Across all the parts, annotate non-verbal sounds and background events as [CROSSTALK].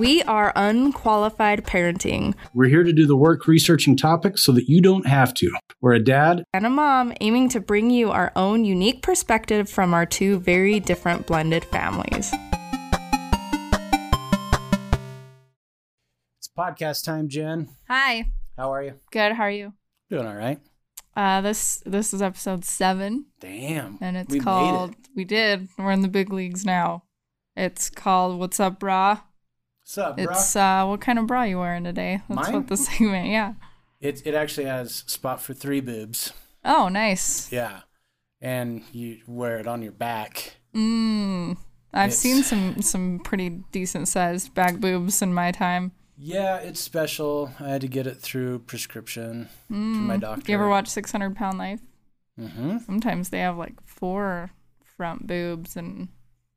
We are unqualified parenting We're here to do the work researching topics so that you don't have to. We're a dad and a mom aiming to bring you our own unique perspective from our two very different blended families. It's podcast time, Jen. Hi. How are you? Good. How are you? Doing all right. Uh, this this is episode seven, Damn. and it's we made called. it. We did. We're in the big leagues now. It's called "What's Up, Brah." What's up, bro? It's uh, what kind of bra you wearing today? That's Mine? what the segment. Yeah. It, it actually has spot for three boobs. Oh, nice. Yeah. And you wear it on your back. Mm. I've It's- seen some some pretty decent sized back boobs in my time. Yeah, it's special. I had to get it through prescription from my doctor. Mm. You ever watch Six Hundred Pound Life? Mm-hmm. Sometimes they have like four front boobs and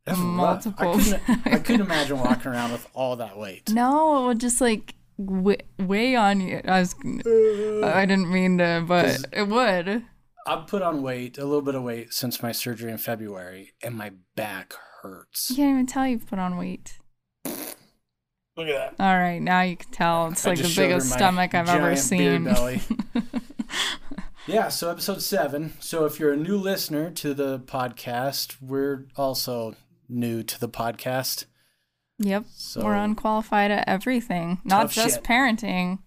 That's mm, rough. Multiple. I couldn't, I couldn't [LAUGHS] imagine walking around with all that weight. no, it would just like w- weigh on you. I was, I uh, didn't mean to, but it would. I've put on weight, a little bit of weight since my surgery in February, and my back hurts. You can't even tell you've put on weight. Look at that. All right, now you can tell. It's I like the just showed her biggest stomach I've ever giant beer seen. belly. [LAUGHS] yeah, so episode seven. So if you're a new listener to the podcast, we're also new to the podcast. Yep, So we're unqualified at everything, not just shit. parenting.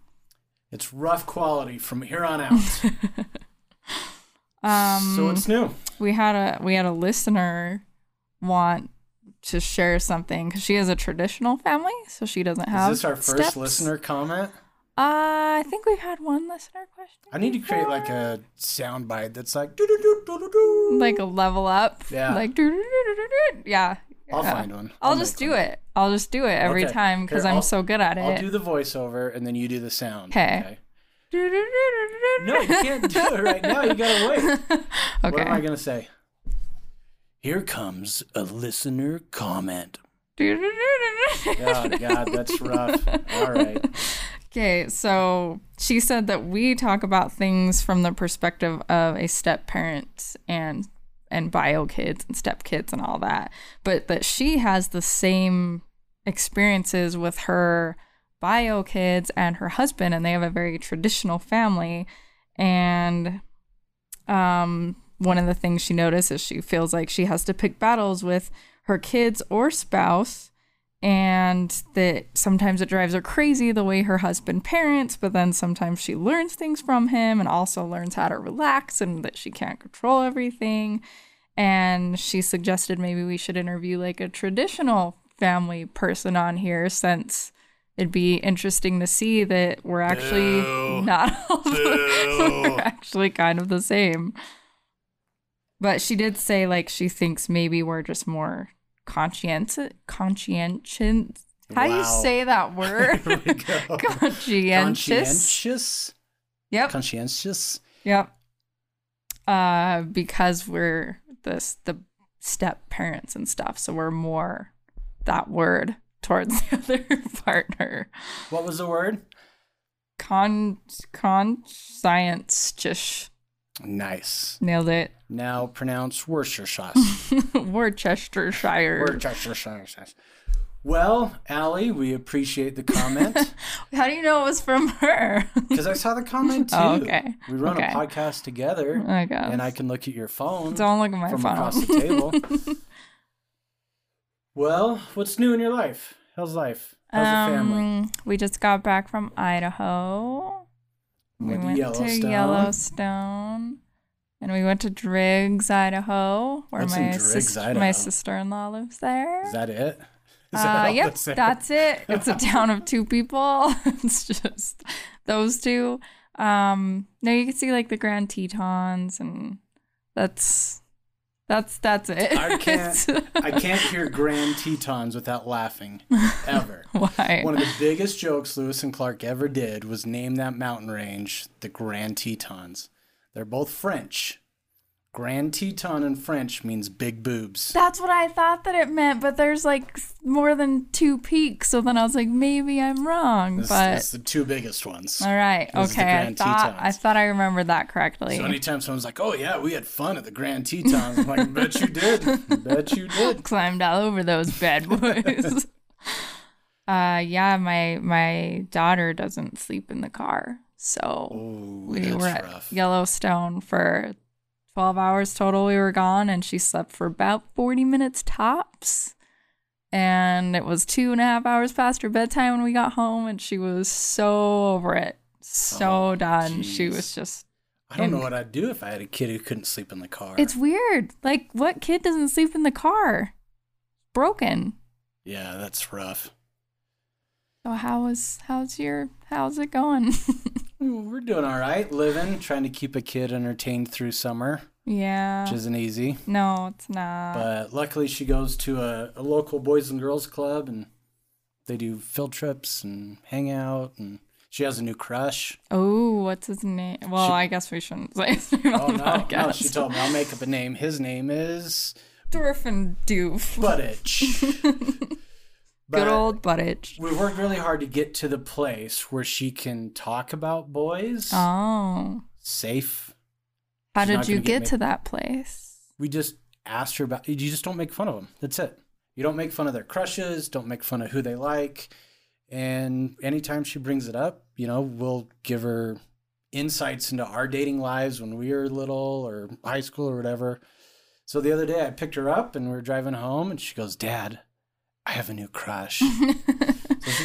it's rough quality from here on out. [LAUGHS] Um, so it's new. we had a we had a listener want to share something because she has a traditional family, so she doesn't have. Is this our first steps. listener comment? Uh, I think we've had one listener question. I need to create like a sound bite that's like doo doo doo doo doo doo. like a level up. Yeah. Like doo-doo-doo-doo-doo-doo. yeah. I'll yeah. find one. I'll, I'll just do one. it. I'll just do it every Okay. time because I'm I'll- so good at it. I'll do the voiceover and then you do the sound. 'Kay. No, you can't do it right now. You gotta [LAUGHS] wait. Okay. What am I gonna say? Here comes a listener comment. Oh God, that's rough. All right. [LAUGHS] Okay, so she said that we talk about things from the perspective of a step parent and and bio kids and step kids and all that, but that she has the same experiences with her bio kids and her husband, and they have a very traditional family. And um, one of the things she noticed is she feels like she has to pick battles with her kids or spouse and that sometimes it drives her crazy the way her husband parents, but then sometimes she learns things from him and also learns how to relax and that she can't control everything. And she suggested maybe we should interview like a traditional family person on here since it'd be interesting to see that we're actually Boo. not [LAUGHS] all—we're [LAUGHS] actually kind of the same. But she did say like she thinks maybe we're just more conscientious conscientious how do you say that [LAUGHS] word? Here we go. conscientious. Conscientious. Yep. Conscientious. Yep. Uh because we're this the step parents and stuff, so we're more that word towards [LAUGHS] the other partner. What was the word? Con conscience just Nice. nailed it. Now pronounce Worcestershire. [LAUGHS] Worcestershire. Worcestershire. Well, Allie, we appreciate the comment [LAUGHS] How do you know it was from her? because I saw the comment [LAUGHS] too. Oh, okay. We run Okay. a podcast together, I guess. and I can look at your phone Don't look at my from phone. across the table. well, what's new in your life? How's life? How's the family? Um, we just got back from Idaho. We Went to went Yellowstone. to Yellowstone. And we went to Driggs, Idaho, where What's my Driggs, sis- Idaho? my sister-in-law lives there. Is that it? Is Uh, that all yep, that's that's it. [LAUGHS] It's a town of two people. [LAUGHS] it's just those two. Um, no, you can see like the Grand Tetons, and that's that's that's it. I [LAUGHS] can't. I can't hear Grand Tetons without laughing [LAUGHS] ever. Why? One of the biggest jokes Lewis and Clark ever did was name that mountain range the Grand Tetons. They're both French. Grand Teton in French means big boobs. That's what I thought that it meant, but there's like more than two peaks. So then I was like, maybe I'm wrong. It's, but it's the two biggest ones. all right, This okay. I thought I thought I remembered that correctly. So anytime someone's like, "Oh yeah, we had fun at the Grand Teton," I'm like, "Bet you did. Bet you did." [LAUGHS] Climbed all over those bad boys. [LAUGHS] Uh, yeah, my my daughter doesn't sleep in the car, so Oh, we were at rough. Yellowstone for twelve hours total. We were gone, and she slept for about forty minutes tops. And it was two and a half hours past her bedtime when we got home, and she was so over it, so Oh, done. She was just. I don't know what I'd do if I had a kid who couldn't sleep in the car. It's weird. Like, what kid doesn't sleep in the car? Broken. yeah, that's rough. So how is how's your how's it going? [LAUGHS] We're doing all right, living, trying to keep a kid entertained through summer, yeah. which isn't easy. no, it's not. But luckily, she goes to a, a local boys and girls club, and they do field trips and hang out, and she has a new crush. oh, what's his name? Well, She- I guess we shouldn't say his name Oh on the no, podcast. no! She told me I'll make up a name. His name is Dwarf and Doof. Buttich. [LAUGHS] Good But old Buttich. We worked really hard to get to the place where she can talk about boys Oh. safe. How She's did you get get to that place? We just asked her about. You just don't make fun of them. That's it. You don't make fun of their crushes. Don't make fun of who they like. And anytime she brings it up, you know, we'll give her insights into our dating lives when we were little or high school or whatever. So the other day I picked her up and we are driving home and she goes, Dad, I have a new crush. [LAUGHS]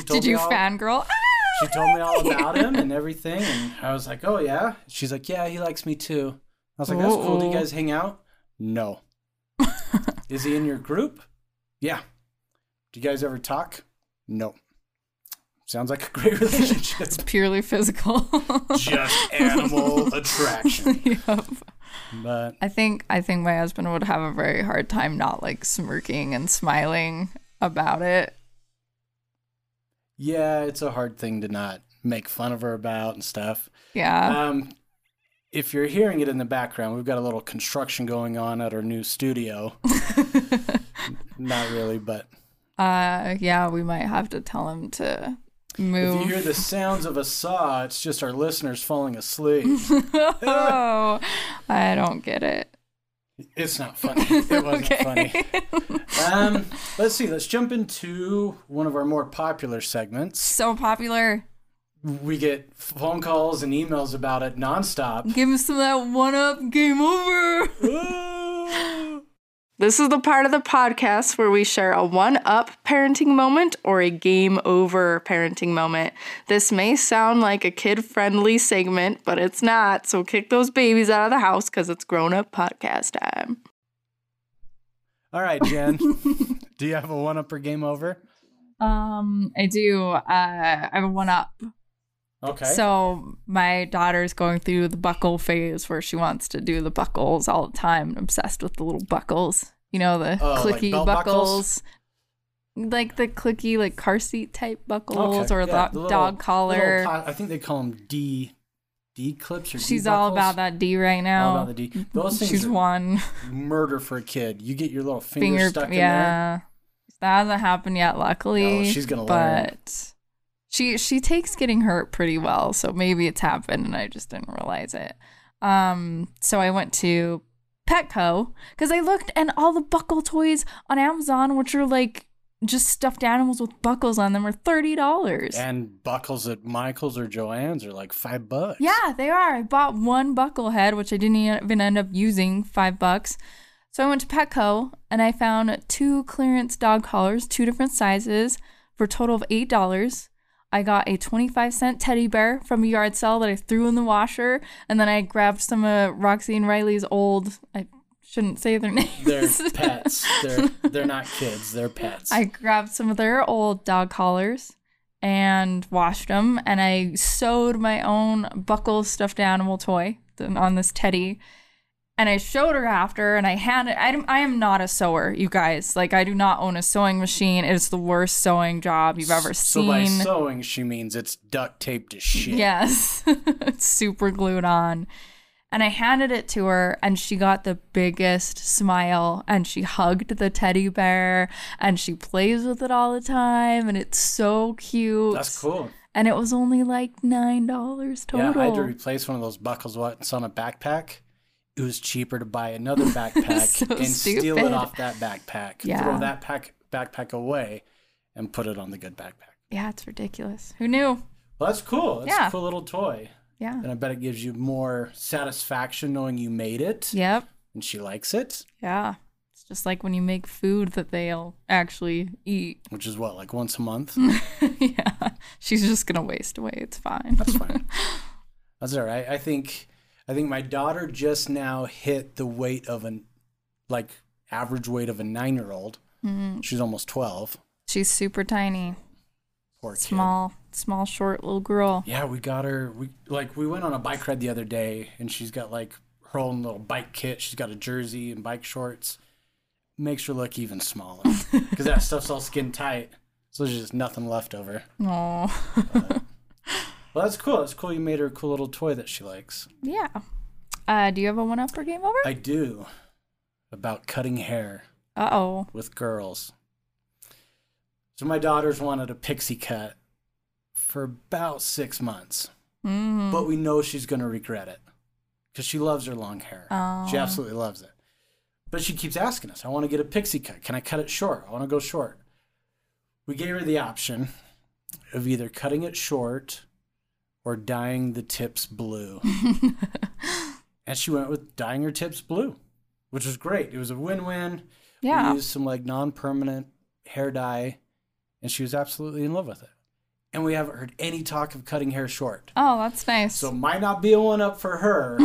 So Did you all- fangirl? [LAUGHS] She told me all about him and everything. And I was like, oh, yeah. She's like, yeah, he likes me too. I was like, that's cool. Do you guys hang out? No. [LAUGHS] Is he in your group? Yeah. Do you guys ever talk? No. Sounds like a great relationship. It's purely physical. Just animal attraction. yep. But I think I think my husband would have a very hard time not like smirking and smiling about it. yeah, it's a hard thing to not make fun of her about and stuff. Yeah. Um, if you're hearing it in the background, we've got a little construction going on at our new studio. [LAUGHS] Not really, but Uh yeah, we might have to tell him to move. if you hear the sounds of a saw, it's just our listeners falling asleep. [LAUGHS] oh, I don't get it. It's not funny. It [LAUGHS] wasn't funny. [LAUGHS] Um, let's see. Let's jump into one of our more popular segments. So popular. We get phone calls and emails about it nonstop. Give him some of that one up game over. Ooh. This is the part of the podcast where we share a one up parenting moment or a game over parenting moment. This may sound like a kid friendly segment, but it's not. So kick those babies out of the house because it's grown up podcast time. All right, Jen. [LAUGHS] Do you have a one up or game over? Um, I do. Uh, I have a one up. Okay. So my daughter's going through the buckle phase where she wants to do the buckles all the time. obsessed with the little buckles. You know the oh, like clicky belt buckles. Like the clicky like car seat type buckles Okay, or yeah, the, the little- dog collar. Little I think they call them D D clips or D She's all about that D right now. All about the D. Those things She's one murder for a kid. You get your little finger, finger. stuck in there. Yeah, that hasn't happened yet, luckily. No, she's gonna learn. She she takes getting hurt pretty well, so maybe it's happened and I just didn't realize it. Um, so I went to Petco because I looked and all the buckle toys on Amazon, which are like just stuffed animals with buckles on them, are thirty dollars. And buckles at Michael's or Joann's are like five bucks. Yeah, they are. I bought one buckle head, which I didn't even end up using, five bucks. So I went to Petco and I found two clearance dog collars, two different sizes, for a total of eight dollars. I got a 25 cent teddy bear from a yard sale that I threw in the washer, and then I grabbed some of Roxy and Riley's old. I shouldn't say their [LAUGHS] names. They're pets. They're they're not kids. They're pets. I grabbed some of their old dog collars and washed them, and I sewed my own buckle stuffed animal toy on this teddy. And I showed her after, and I handed. I am, I am not a sewer, you guys. Like I do not own a sewing machine. It is the worst sewing job you've ever so by seen. sewing, she means it's duct taped to shit. Yes, [LAUGHS] it's super glued on. And I handed it to her, and she got the biggest smile. And she hugged the teddy bear, and she plays with it all the time. And it's so cute. That's cool. And it was only like $9 total. Yeah, I had to replace one of those buckles once on a backpack. It was cheaper to buy another [LAUGHS] backpack So and steal it off that backpack. Yeah. Throw that pack backpack away and put it on the good backpack. Yeah, it's ridiculous. Who knew? Well, that's cool. That's Yeah. a cool little toy. Yeah. And I bet it gives you more satisfaction knowing you made it Yep. and she likes it, Yeah. It's just like when you make food that they'll actually eat. which is what, like once a month? [LAUGHS] yeah. She's just gonna waste away. It's fine. That's fine. [LAUGHS] That's all right. I think I think my daughter just now hit the weight of an like average weight of a nine year old. Mhm. She's almost twelve. She's super tiny. Poor kid. Small, small, short little girl. Yeah, we got her. We like we went on a bike ride the other day, and she's got like her own little bike kit. She's got a jersey and bike shorts. Makes her look even smaller because that [LAUGHS] stuff's all skin tight. So there's just nothing left over. Oh. Well, that's cool. That's cool. You made her a cool little toy that she likes. yeah. Uh, do you have a one up or game over? I do. About cutting hair Uh oh. with girls. So my daughter's wanted a pixie cut for about six months, Mm. but we know she's going to regret it because she loves her long hair. Oh. She absolutely loves it. But she keeps asking us, I want to get a pixie cut. Can I cut it short? I want to go short. We gave her the option of either cutting it short or dyeing the tips blue. [LAUGHS] and she went with dyeing her tips blue, which was great. It was a win win. yeah. We used some like non permanent hair dye, and she was absolutely in love with it. And we haven't heard any talk of cutting hair short. Oh, that's nice. So might not be a one up for her,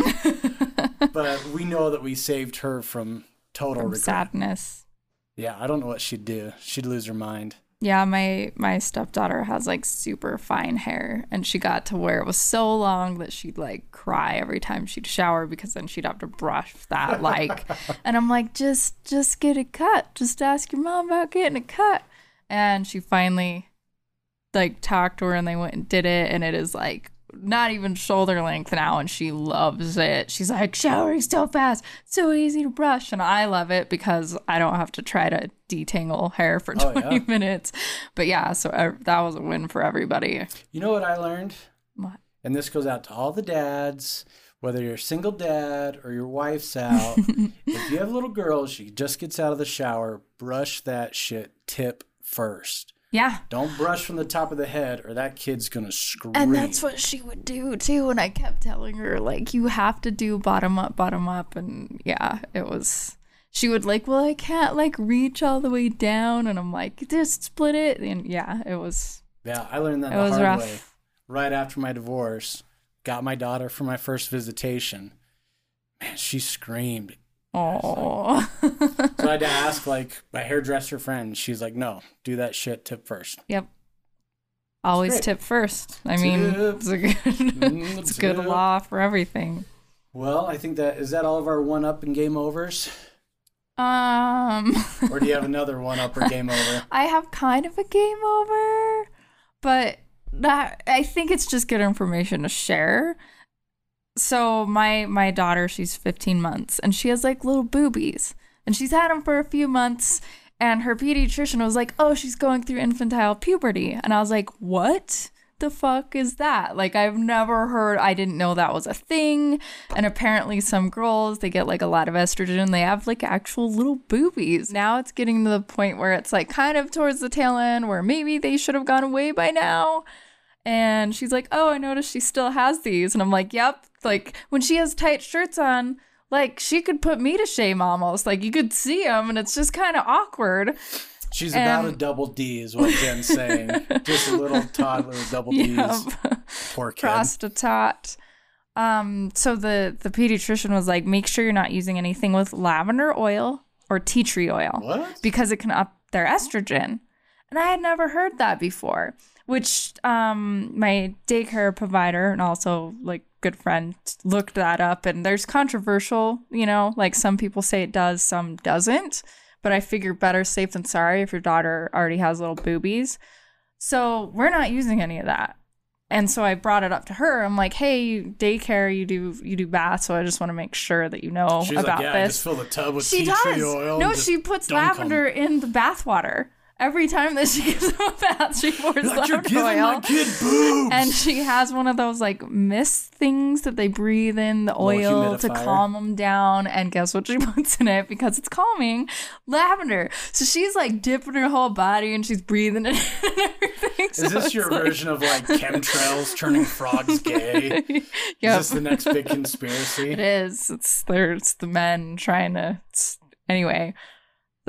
[LAUGHS] but we know that we saved her from total From regret. sadness. Yeah, I don't know what she'd do. She'd lose her mind. Yeah, my my stepdaughter has like super fine hair, and she got to where it was so long that she'd like cry every time she'd shower because then she'd have to brush that like, [LAUGHS] and I'm like, just just get it cut. Just ask your mom about getting it cut. And she finally like talked to her, and they went and did it, and it is like not even shoulder length now, and she loves it. She's like showering so fast, so easy to brush, and I love it because I don't have to try to detangle hair for Oh, 20 yeah. [LAUGHS] minutes. But yeah, so uh, that was a win for everybody. You know what I learned? What? And this goes out to all the dads, whether you're a single dad or your wife's out. [LAUGHS] if you have a little girls, she just gets out of the shower, brush that shit tip first. Yeah. Don't brush from the top of the head or that kid's gonna scream. And that's what she would do too. And I kept telling her, like, you have to do bottom up, bottom up. And yeah, it was, she would like, well, I can't like reach all the way down. And I'm like, just split it. And yeah, it was, Yeah, I learned that it the was hard rough. way. Right after my divorce, got my daughter for my first visitation. Man, she screamed. Oh, [LAUGHS] So I had to ask like my hairdresser friend. She's like, "No, do that shit tip first. yep. Always tip first. I mean, it's a good, [LAUGHS] Mm, it's a good law for everything. Well, I think that is that all of our one up and game overs, Um, [LAUGHS] or do you have another one up or game over? I have kind of a game over, but that I think it's just good information to share. So my my daughter, she's 15 months, and she has like little boobies, and she's had them for a few months. And her pediatrician was like, "Oh, she's going through infantile puberty," and I was like, "What?" The fuck is that? Like, I've never heard, I didn't know that was a thing. And apparently, some girls, they get like a lot of estrogen, they have like actual little boobies. Now it's getting to the point where it's like kind of towards the tail end where maybe they should have gone away by now. And she's like, Oh, I noticed she still has these. And I'm like, Yep. Like, when she has tight shirts on, like, she could put me to shame almost. Like, you could see them, and it's just kind of awkward. She's about a double D, is what Jen's saying. [LAUGHS] Just a little toddler double D's. Yep. Poor kid. Prostitute. Um, so the the pediatrician was like, make sure you're not using anything with lavender oil or tea tree oil What? because it can up their estrogen. And I had never heard that before. Which um, my daycare provider and also like good friend looked that up, and there's controversial. You know, like some people say it does, some doesn't. But I figure better safe than sorry if your daughter already has little boobies. So we're not using any of that. And so I brought it up to her. I'm like, "Hey, daycare, you do you do baths, so I just want to make sure that you know She's about like, yeah, this." just fill the tub with she tea does. tree oil. no, just she puts dunk 'em." lavender in the bath water. Every time that she [LAUGHS] gives him a bath, she pours Like you're giving my kid boobs. And she has one of those like mist things that they breathe in the oil to calm them down. And guess what she [LAUGHS] puts in it because it's calming? Lavender. So she's like dipping her whole body and she's breathing it [LAUGHS] in and everything. Is So this your like- version of like chemtrails turning frogs gay? Yep. Is this the next big conspiracy? It is. It's there's the men trying to. it's- anyway,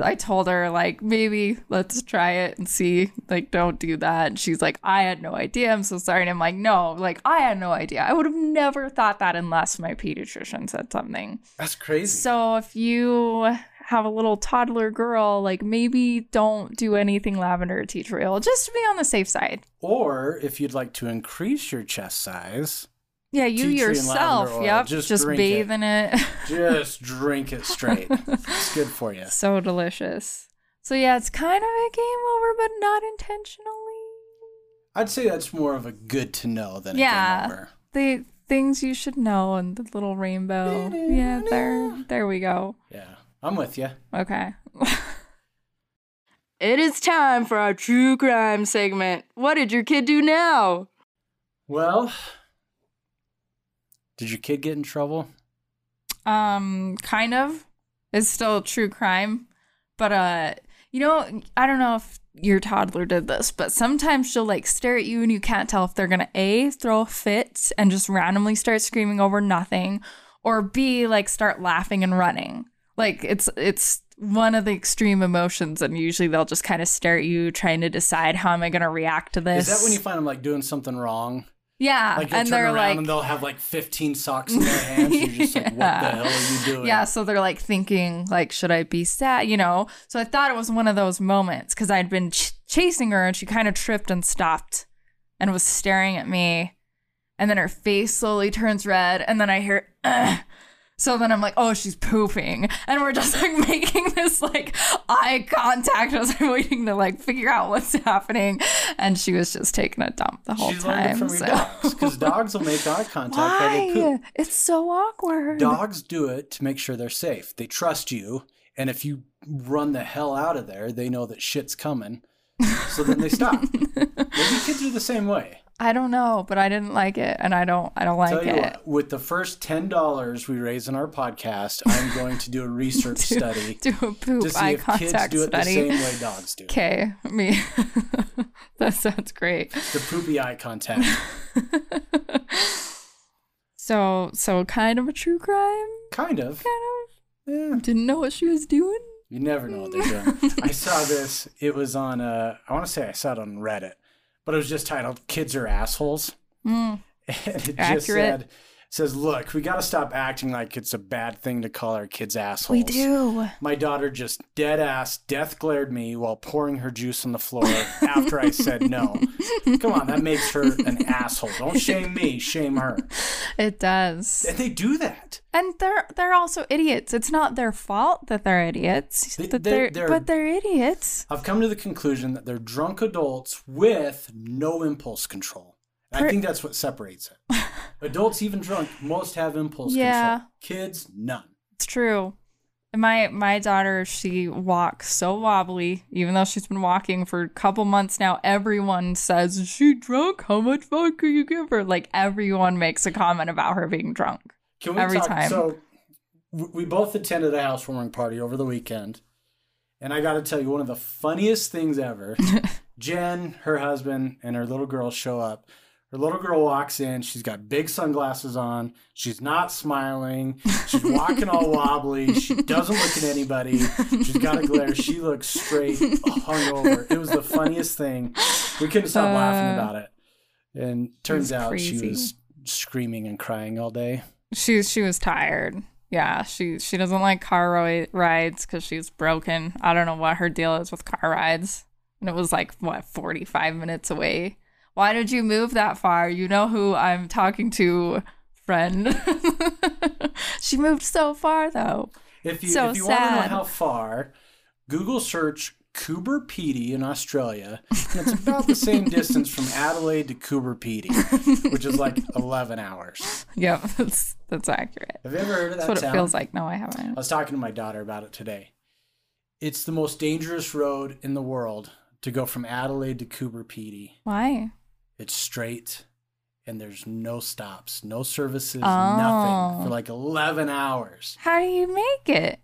I told her like maybe let's try it and see. Like, don't do that. And she's like, I had no idea. I'm so sorry. And I'm like, no, like I had no idea. I would have never thought that unless my pediatrician said something. That's crazy. So if you have a little toddler girl, like maybe don't do anything lavender or tea tree oil, just to be on the safe side. Or if you'd like to increase your chest size, Yeah, you Tea tree and yourself. oil, Yep, just just, bathe it. in it. [LAUGHS] just drink it straight. It's good for you. so delicious. So yeah, it's kind of a game over, but not intentionally. I'd say that's more of a good to know than a Yeah. game over. The things you should know and the little rainbow. Yeah, there, there we go. Yeah, I'm with you. Okay. [LAUGHS] it is time for our true crime segment. What did your kid do now? Well, did your kid get in trouble? Um, kind of. It's still true crime, but uh, you know, I don't know if your toddler did this, but sometimes she'll like stare at you and you can't tell if they're gonna a throw a fit and just randomly start screaming over nothing, or b like start laughing and running. Like it's it's one of the extreme emotions, and usually they'll just kind of stare at you, trying to decide how am I gonna react to this. Is that when you find them like doing something wrong? Yeah, Like and turn they're around like and they'll have like 15 socks in their hands. You're just like, what the [LAUGHS] hell are you doing? Yeah, so they're like thinking, like, should I be sad? You know. So I thought it was one of those moments because I'd been ch- chasing her and she kind of tripped and stopped and was staring at me, and then her face slowly turns red, and then I hear. "Ugh." [CLEARS THROAT] So then I'm like, oh, she's pooping. And we're just like [LAUGHS] making this like eye contact as I'm waiting to like figure out what's happening. And she was just taking a dump the whole She's time. your so- dogs because [LAUGHS] dogs will make eye contact. Why? It's so awkward. Dogs do it to make sure they're safe. They trust you, and if you run the hell out of there, they know that shit's coming. So then they stop. [LAUGHS] Maybe kids are the same way. I don't know, but I didn't like it, and I don't. I don't like it. what, with the first ten dollars we raise in our podcast, I'm going to do a [LAUGHS] research study Do a poop to see eye if kids contact do it the study. same way dogs do. Okay, me. [LAUGHS] that sounds great. The poopy eye contact. [LAUGHS] So, so kind of a true crime. Kind of. Kind Yeah. of. Didn't know what she was doing. You never know what they're doing. I saw this. It was on. Uh, I want to say I saw it on Reddit, but it was just titled "Kids Are Assholes," Mm, [LAUGHS] and it just said, "says Look, we got to stop acting like it's a bad thing to call our kids assholes." we do. My daughter just dead ass death glared me while pouring her juice on the floor after I said no. [LAUGHS] Come on, that makes her an asshole. Don't shame me, shame her. It does. And they do that. And they're they're also idiots. It's not their fault that they're idiots. They- that they're- they're, but they're idiots. I've come to the conclusion that they're drunk adults with no impulse control. I think that's what separates it. [LAUGHS] Adults, even drunk, most have impulse Yeah. control. Kids, none. It's true. My my daughter, she walks so wobbly, even though she's been walking for a couple months now. Everyone says, "Is she drunk? How much fun can you give her?" Like everyone makes a comment about her being drunk. Can we Every talk? time. So, we both attended a housewarming party over the weekend, and I got to tell you, one of the funniest things ever. [LAUGHS] Jen, her husband, and her little girl show up. Her little girl walks in. She's got big sunglasses on. She's not smiling. She's walking all [LAUGHS] wobbly. She doesn't look at anybody. She's got a glare. She looks straight hungover. It was the funniest thing. We couldn't stop laughing Uh, about it. And turns was out she was screaming and crying all day. She she was tired. Yeah, she she doesn't like car ri- rides because she's broken. I don't know what her deal is with car rides. And it was like what forty five minutes away. Why did you move that far? You know who I'm talking to, friend. [LAUGHS] she moved so far though. If you So if you want to know how far, Google search Coober Pedy in Australia, and it's about the same [LAUGHS] distance from Adelaide to Coober Pedy, which is like [LAUGHS] eleven hours. Yep, that's that's accurate. Have you ever heard of that That's what town? it feels like. No, I I haven't. I was talking to my daughter about it today. It's the most dangerous road in the world to go from Adelaide to Coober Pedy. Why? It's straight and there's no stops, no services, Oh. nothing for oh. like 11 hours. How do you make it?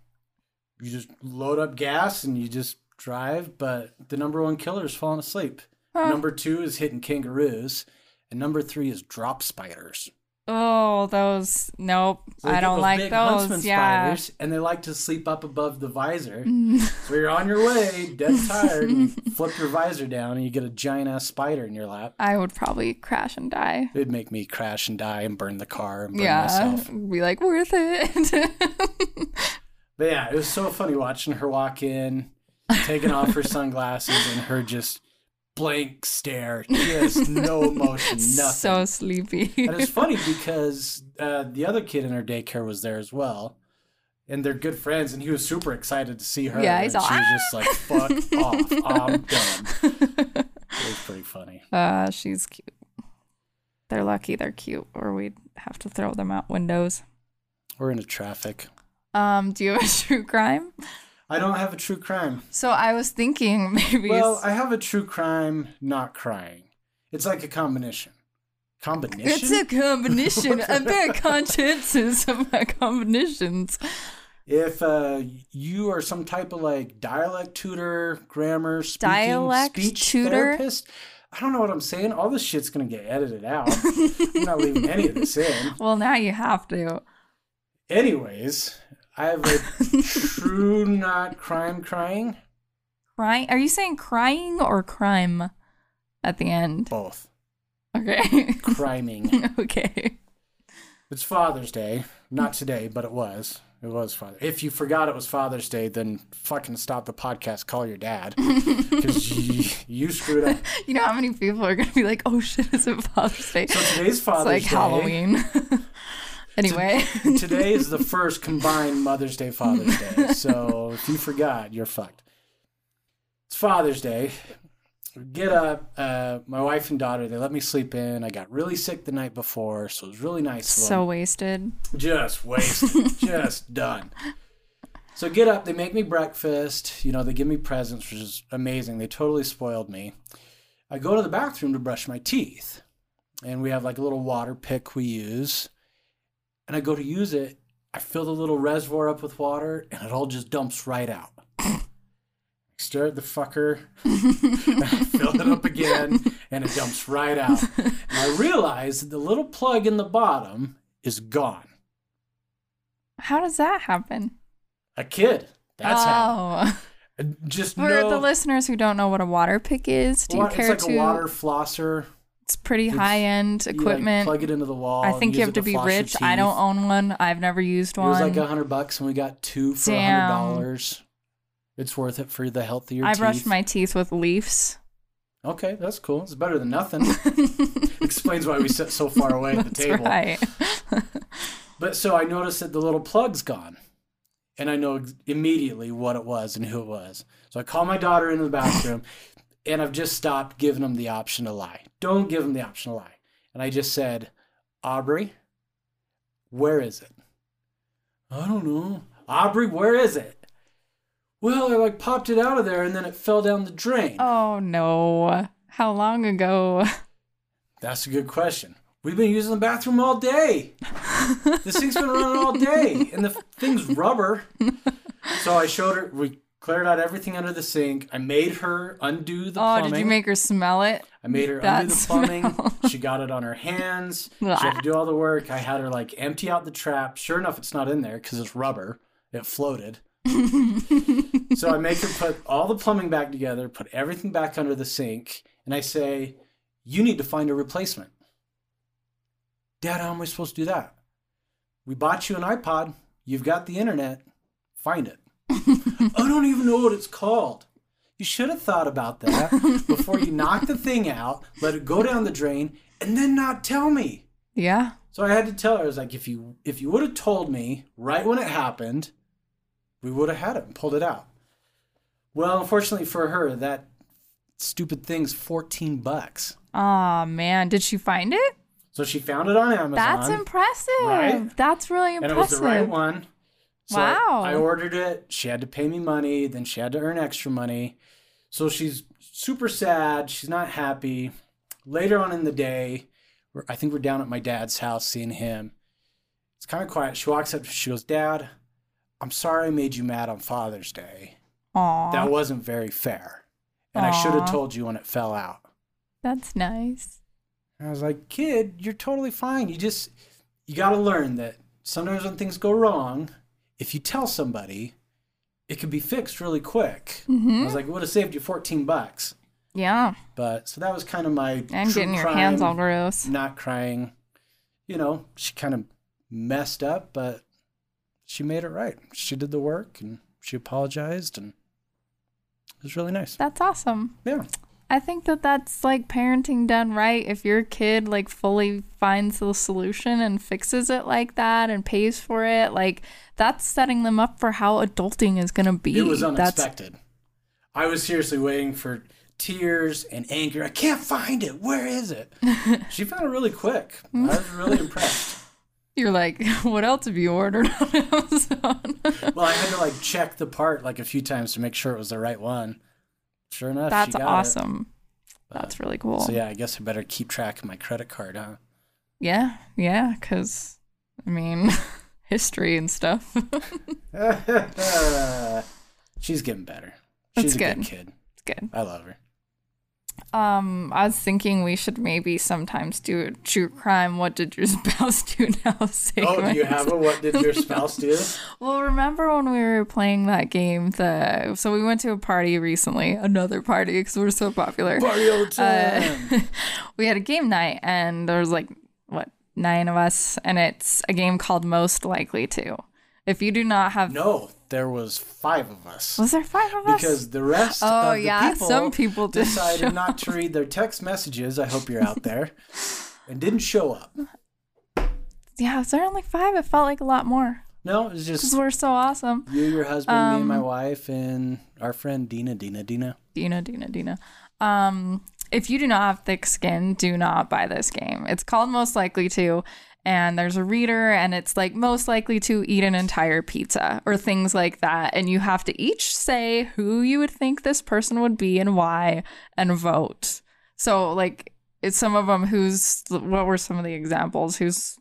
You just load up gas and you just drive, but the number one killer is falling asleep. Huh. Number two is hitting kangaroos. And number three is drop spiders. Oh, those. Nope. So I don't like big those. Yeah. spiders, and they like to sleep up above the visor. [LAUGHS] so you're on your way, dead tired, you flip your visor down, and you get a giant ass spider in your lap. I would probably crash and die. It'd make me crash and die and burn the car and burn yeah. myself. Be like, worth it. But yeah, it was so funny watching her walk in, taking off her [LAUGHS] sunglasses, and her just blank stare, just no [LAUGHS] emotion, nothing. so sleepy. and it's funny because uh, the other kid in her daycare was there as well. And they're good friends, and he was super excited to see her. Yeah, and he's she all, was just like, "Fuck off, I'm [LAUGHS] done." It was pretty funny. Uh, she's cute. They're lucky they're cute, or we'd have to throw them out windows. We're into traffic. Um, do you have a true crime? I don't have a true crime. So I was thinking [LAUGHS] maybe. Well, I have a true crime, not crying. It's like a combination. Combination. it's a combination. I'm very conscientious of my combinations. if uh, you are some type of like dialect tutor, grammar, speaking, Dialect speech tutor? therapist, I don't know what I'm saying. All this shit's gonna get edited out. I'm not leaving any of this in. [LAUGHS] Well, now you have to. Anyways, I have a true [LAUGHS] not crime crying. Crying? Are you saying crying or crime at the end? Both. Okay. Criming. [LAUGHS] okay. It's Father's Day. Not today, but it was. It was Father. If you forgot it was Father's Day, then fucking stop the podcast. Call your dad [LAUGHS] because you, you screwed up. You know how many people are going to be like, oh shit, is it Father's Day? So today's it's Father's like Day. Halloween. Anyway. [LAUGHS] Today is the first combined Mother's Day, Father's Day. [LAUGHS] So if you forgot, you're fucked. It's Father's Day. Get up. Uh, my wife and daughter, they let me sleep in. I got really sick the night before, so it was really nice so wasted. Just wasted. [LAUGHS] just done. So get up, they make me breakfast, you know, they give me presents, which is amazing. They totally spoiled me. I go to the bathroom to brush my teeth. And we have like a little Waterpik we use. And I go to use it, I fill the little reservoir up with water, and it all just dumps right out. At the fucker, and [LAUGHS] fill it up again, and it dumps right out. And I realize that the little plug in the bottom is gone. How does that happen? A kid. That's how. oh. Just For the listeners who don't know what a Waterpik is, do you care it's like to? a water flosser. It's pretty It's- high end like, equipment. plug it into the wall. I think you have to be rich. I don't own one. I've never used one. It was like a hundred bucks, and we got two for a hundred dollars. It's worth it for the healthier I teeth. brushed my teeth with leaves. Okay, that's cool. It's better than nothing. [LAUGHS] Explains why we sit so far away at the table. right. [LAUGHS] But so I noticed that the little plug's gone. And I know immediately what it was and who it was. So I call my daughter into the bathroom and I've just stopped giving them the option to lie. Don't give them the option to lie. And I just said, Aubrey, where is it? I don't know. Aubrey, where is it? Well, I like popped it out of there and then it fell down the drain. Oh no. How long ago? That's a good question. We've been using the bathroom all day. [LAUGHS] this thing's been running all day, and the thing's rubber. So I showed her. We cleared out everything under the sink. I made her undo the plumbing. Oh, plumbing. did you make her smell it? I made her that undo the plumbing. smell? [LAUGHS] she got it on her hands. [LAUGHS] She had to do all the work. I had her like empty out the trap. Sure enough, it's not in there because it's rubber. It floated. [LAUGHS] so I make her put all the plumbing back together, put everything back under the sink, and I say, "You need to find a replacement." Dad, how am I supposed to do that? We bought you an iPod. You've got the internet. Find it. I don't even know what it's called. You should have thought about that [LAUGHS] before you knock the thing out, let it go down the drain, and then not tell me. Yeah. So I had to tell her, I was like, if you if you would have told me right when it happened, we would have had it and pulled it out. Well, unfortunately for her, that stupid thing's 14 bucks. Oh man, did she find it? So she found it on Amazon. That's impressive. Right? That's really impressive. and it was the right one. So Wow. I ordered it. She had to pay me money. Then she had to earn extra money. So she's super sad. She's not happy. Later on in the day, we're, I think we're down at my dad's house seeing him. It's kind of quiet. She walks up. She goes, "Dad, I'm sorry I made you mad on Father's Day. Aw, That wasn't very fair, and I should have told you when it fell out." that's nice. And I was like, "Kid, you're totally fine. You just you got to learn that sometimes when things go wrong, if you tell somebody, it can be fixed really quick." I hmm was like, "It would have saved you 14 bucks." Yeah, But so that was kind of my and getting your crime, hands all gross. not crying. You know, she kind of messed up, but she made it right. She did the work and she apologized, and it was really nice. That's awesome. Yeah, I think that that's like parenting done right. If your kid like fully finds the solution and fixes it like that and pays for it, like that's setting them up for how adulting is going to be. it was That's unexpected. I was seriously waiting for tears and anger. I can't find it. Where is it? [LAUGHS] she found it really quick. I was really impressed. you're like, [LAUGHS] what else have you ordered on Amazon? Well, I had to [LAUGHS] like check the part like a few times to make sure it was the right one. Sure enough, that's awesome. That's really cool. So yeah, I guess I better keep track of my credit card, huh? Yeah, yeah, because I mean, [LAUGHS] history and stuff. [LAUGHS] She's getting better. That's She's a good good. kid. it's good. I love her. Um, I was thinking we should maybe sometimes do a true crime. What did your [LAUGHS] spouse do now? Oh, do you have a what did your [LAUGHS] spouse do? Well, remember when we were playing that game? The so we went to a party recently, another party because we're so popular. Party all the Uh, time. [LAUGHS] we had a game night, and there was like what nine of us, and it's a game called Most Likely to. If you do not have, no, there was five of us. was there five of us? Because the rest Oh, of the yeah, people, some people decided not to read their text messages. I hope you're out there. [LAUGHS] And didn't show up. yeah, is there only five? It felt like a lot more No, it was because just we're so awesome. you, your husband, me, and my Um, wife, and our friend Dina, Dina, Dina. Dina, Dina, Dina. Um, if you do not have thick skin, do not buy this game. It's called Most Likely to, and there's a reader, and it's like most likely to eat an entire pizza or things like that. And you have to each say who you would think this person would be and why, and vote. So, like, it's some of them who's what were some of the examples? Who's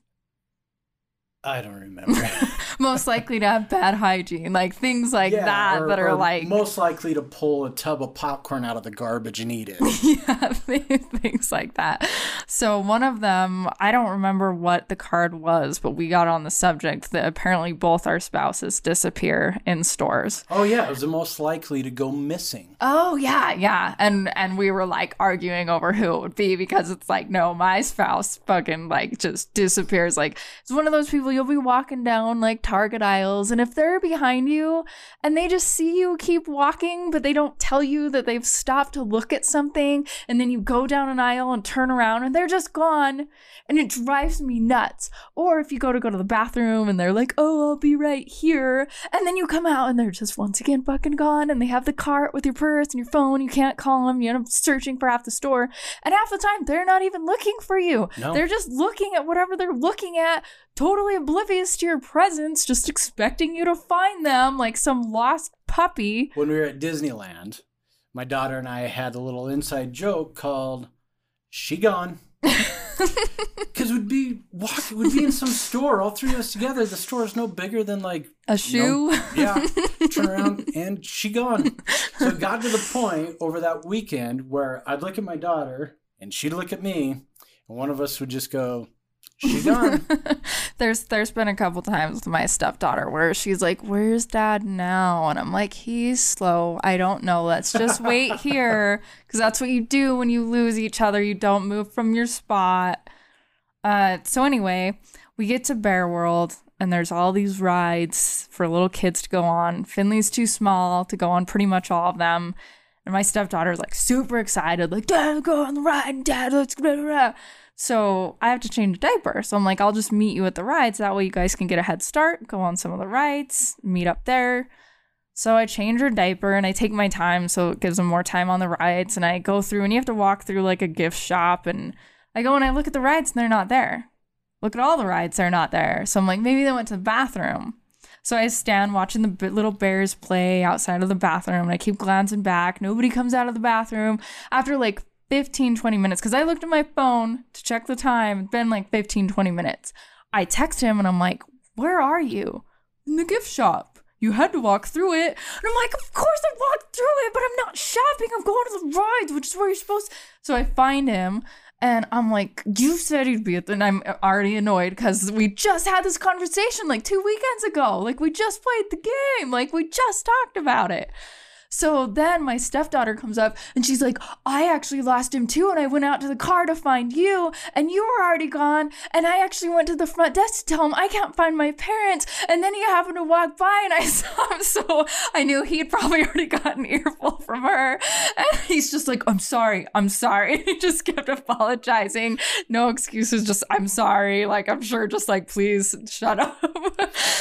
I don't remember. [LAUGHS] most likely to have bad hygiene, like things like Yeah, that or- that are like most likely to pull a tub of popcorn out of the garbage and eat it. [LAUGHS] yeah, [LAUGHS] things like that. So one of them, I don't remember what the card was, but we got on the subject that apparently both our spouses disappear in stores. Oh yeah, it was the most likely to go missing. Oh yeah, yeah. And and we were like arguing over who it would be because it's like, no, my spouse fucking like just disappears. Like it's one of those people you'll be walking down like Target aisles and if they're behind you and they just see you keep walking, but they don't tell you that they've stopped to look at something, and then you go down an aisle and turn around and they're just gone. And it drives me nuts. Or if you go to go to the bathroom and they're like, oh, I'll be right here. And then you come out and they're just once again fucking gone. And they have the cart with your purse and your phone. You can't call them. You end up searching for half the store. And half the time, they're not even looking for you. No. They're just looking at whatever they're looking at, totally oblivious to your presence, just expecting you to find them like some lost puppy. When we were at Disneyland, my daughter and I had a little inside joke called "She Gone." [LAUGHS] Because we'd be walking, we'd be in some store, all three of us together. The store is no bigger than like A shoe. yeah. Turn around [LAUGHS] and she gone. So it got to the point over that weekend where I'd look at my daughter and she'd look at me, and one of us would just go, "She gone." [LAUGHS] there's there's been a couple times with my stepdaughter where she's like, "Where's dad now?" And I'm like, "He's slow. I don't know. Let's just wait [LAUGHS] here because that's what you do when you lose each other. You don't move from your spot." Uh, so anyway, we get to Bear World and there's all these rides for little kids to go on. Finley's too small to go on pretty much all of them. And my stepdaughter's like super excited, like, Dad, go on the ride, Dad, let's go. So I have to change a diaper. So I'm like, I'll just meet you at the rides. That way you guys can get a head start, go on some of the rides, meet up there. So I change her diaper and I take my time so it gives them more time on the rides. And I go through and you have to walk through like a gift shop. And I go and I look at the rides and they're not there. Look at all the rides, they're not there. So I'm like, maybe they went to the bathroom. So I stand watching the little bears play outside of the bathroom and I keep glancing back. Nobody comes out of the bathroom after like 15, 20 minutes because I looked at my phone to check the time. It's been like 15, 20 minutes. I text him and I'm like, Where are you? In the gift shop. You had to walk through it. And I'm like, Of course I walked through it, but I'm not shopping. I'm going to the rides, which is where you're supposed to. So I find him and I'm like, You said he'd be at the. And I'm already annoyed because we just had this conversation like two weekends ago. Like, we just played the game. Like, we just talked about it. So then my stepdaughter comes up and she's like, I actually lost him too. And I went out to the car to find you, and you were already gone. And I actually went to the front desk to tell him I can't find my parents. And then he happened to walk by and I [LAUGHS] saw him. So I knew he'd probably [LAUGHS] already gotten an earful from her. And he's just like, I'm sorry. I'm sorry. [LAUGHS] He just kept apologizing. No excuses. Just, I'm sorry. Like, I'm sure, just like, please shut up.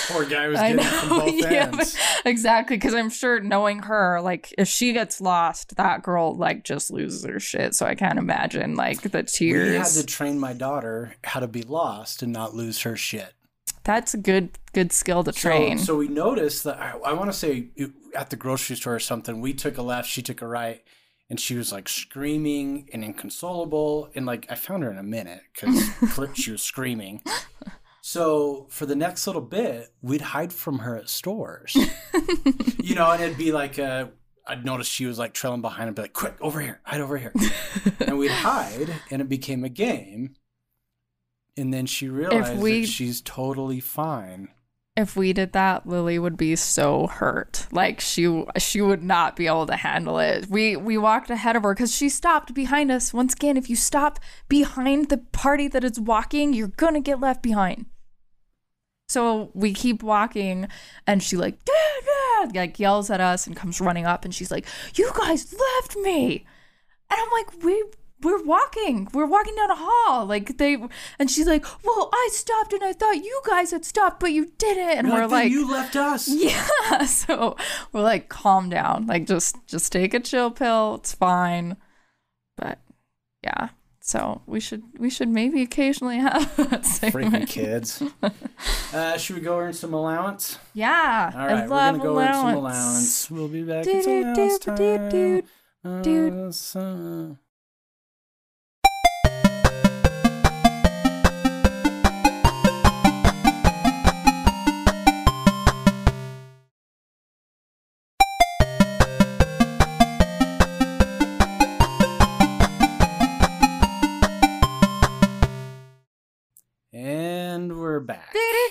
Poor guy was I getting it from know, both yeah, ends. exactly. Because I'm sure knowing her, like if she gets lost, that girl like just loses her shit. So I can't imagine like the tears. We had to train my daughter how to be lost and not lose her shit. That's a good good skill to train. So, we noticed that I, I want to say at the grocery store or something, we took a left, she took a right, and she was like screaming and inconsolable. And like I found her in a minute because [LAUGHS] she was screaming. So for the next little bit, we'd hide from her at stores, [LAUGHS] you know, and it'd be like uh, I'd notice she was like trailing behind and be like, "Quick, over here, hide over here," [LAUGHS] and we'd hide, and it became a game. And then she realized we- that she's totally fine. if we did that, Lily would be so hurt. Like she she would not be able to handle it. We we walked ahead of her because she stopped behind us. Once again, if you stop behind the party that is walking, you're gonna get left behind. So we keep walking, and she like "Dad, Dad," like yells at us and comes running up, and she's like, "You guys left me," and I'm like, "We." We're walking. We're walking down a hall. Like they, and she's like, "Well, I stopped, and I thought you guys had stopped, but you didn't." And we're like, you left us. [LAUGHS] yeah so we're like calm down like just just take a chill pill it's fine but yeah so we should we should maybe occasionally have [LAUGHS] that Freaking [LAUGHS] kids. [LAUGHS] Uh, should we go earn some allowance? yeah All right, I we're gonna go earn some allowance. allowance. We'll be back. Do, do, allowance do, do, do, time. do. Uh, so-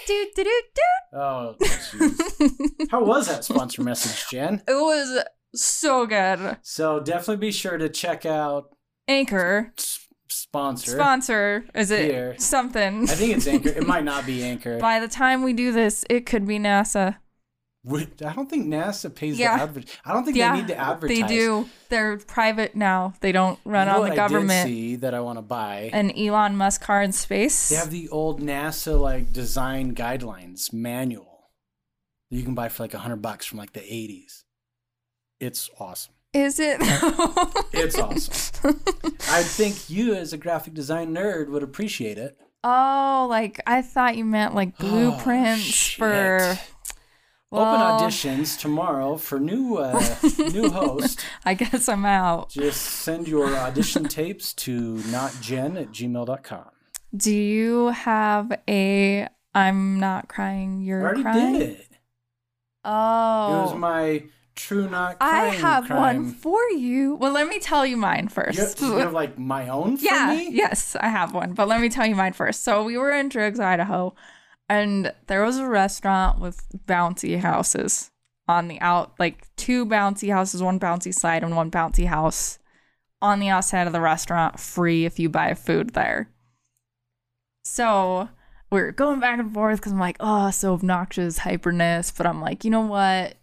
Do, do, do, do, Oh, jeez. [LAUGHS] How was that sponsor message, Jen? it was so good So definitely be sure to check out anchor s- sponsor. sponsor is it Here. something I think it's Anchor. It might not be [LAUGHS] Anchor. by the time we do this it could be nasa I don't think NASA pays Yeah. the advert. I don't think yeah they need to advertise. they do they're private now they don't run You know on the I government did see that I want to buy. an Elon Musk car in space. They have the old NASA like design guidelines manual that you can buy for like a hundred bucks from like the eighties. It's awesome. Is it? [LAUGHS] It's awesome. I think you, as a graphic design nerd, would appreciate it. oh, like I thought you meant like oh, blueprints Oh, for. Well, Open auditions tomorrow for new uh, new [LAUGHS] host. I guess I'm out. Just send your audition tapes to notjen at gmail.com. Do you have a I'm not crying, you're I already crying? did it. Oh. It was my true not I have crime. one for you. Well, let me tell you mine You have, first. you have like my own for yeah, me? yes, I have one. But let me tell you mine first. So we were in Driggs, Idaho, and there was a restaurant with bouncy houses on the out, like two bouncy houses, one bouncy slide and one bouncy house on the outside of the restaurant, free if you buy food there. So we are going back and forth because I'm like, oh, so obnoxious, hyperness. But I'm like, you know what?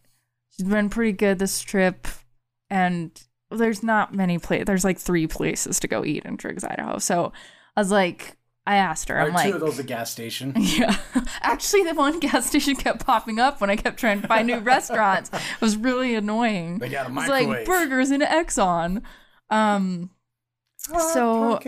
She's been pretty good this trip. And there's not many places. There's like three places to go eat in Driggs, Idaho. So I was like, I asked her, I'm like, two of those a gas station? [LAUGHS] yeah. Actually, the one [LAUGHS] gas station kept popping up when I kept trying to find new [LAUGHS] restaurants. It was really annoying. They got a It was like burgers and Exxon. Um, so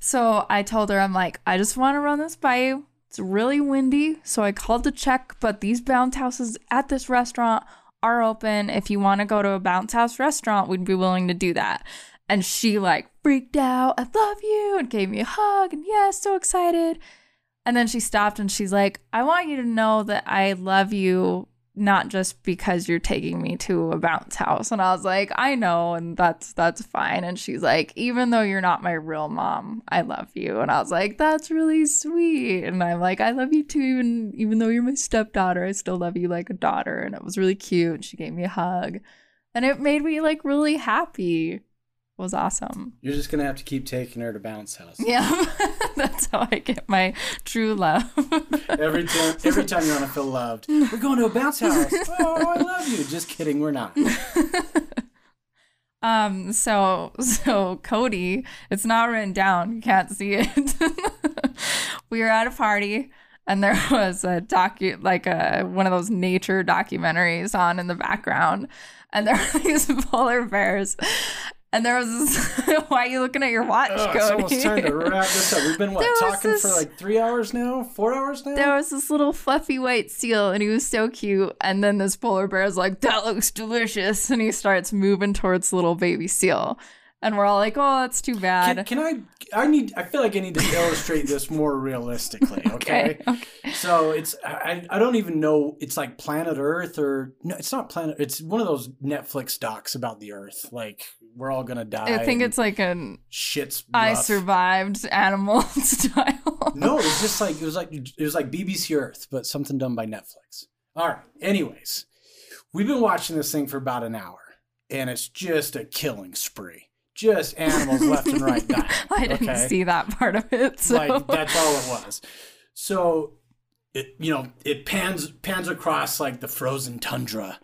so I told her, I'm like, I just want to run this by you. It's really windy, so I called to check, but these bounce houses at this restaurant are open. If you want to go to a bounce house restaurant, we'd be willing to do that. And she like freaked out, I love you, and gave me a hug, and yeah, so excited. And then she stopped and she's like, I want you to know that I love you not just because you're taking me to a bounce house. And i was like i know and that's that's fine. And she's like even though you're not my real mom i love you. And i was like that's really sweet. And i'm like i love you too even even though you're my stepdaughter i still love you like a daughter. And it was really cute and she gave me a hug. And it made me like really happy was awesome You're just gonna have to keep taking her to bounce house. yeah [LAUGHS] that's how i get my true love [LAUGHS] Every time, every time you want to feel loved, we're going to a bounce house. [LAUGHS] Oh, I love you. Just kidding, we're not. Um, so so Cody, it's not written down, you can't see it. we were at a party and there was a docu like a one of those nature documentaries on in the background, and there were these polar bears. And there was this, [LAUGHS] why are you looking at your watch, Ugh, Cody? it's almost time to wrap this up. We've been what talking for like three hours now, four hours now. there was this little fluffy white seal and he was so cute and then this polar bear is like that looks delicious and he starts moving towards little baby seal and we're all like oh that's too bad Can, can I? I need. I feel like I need to illustrate this more realistically. [LAUGHS] Okay. okay okay So it's. I. I don't even know. It's like Planet Earth or no. It's not Planet. It's one of those Netflix docs about the Earth. Like we're all gonna die. i think it's like an shit's. i survived animal [LAUGHS] style No, it's just like it was like it was like BBC Earth, but something done by Netflix. All right. Anyways, we've been watching this thing for about an hour, and it's just a killing spree. Just animals left and right dying. [LAUGHS] i didn't okay? see that part of it so Like that's all it was. So, it you know it pans pans across like the frozen tundra,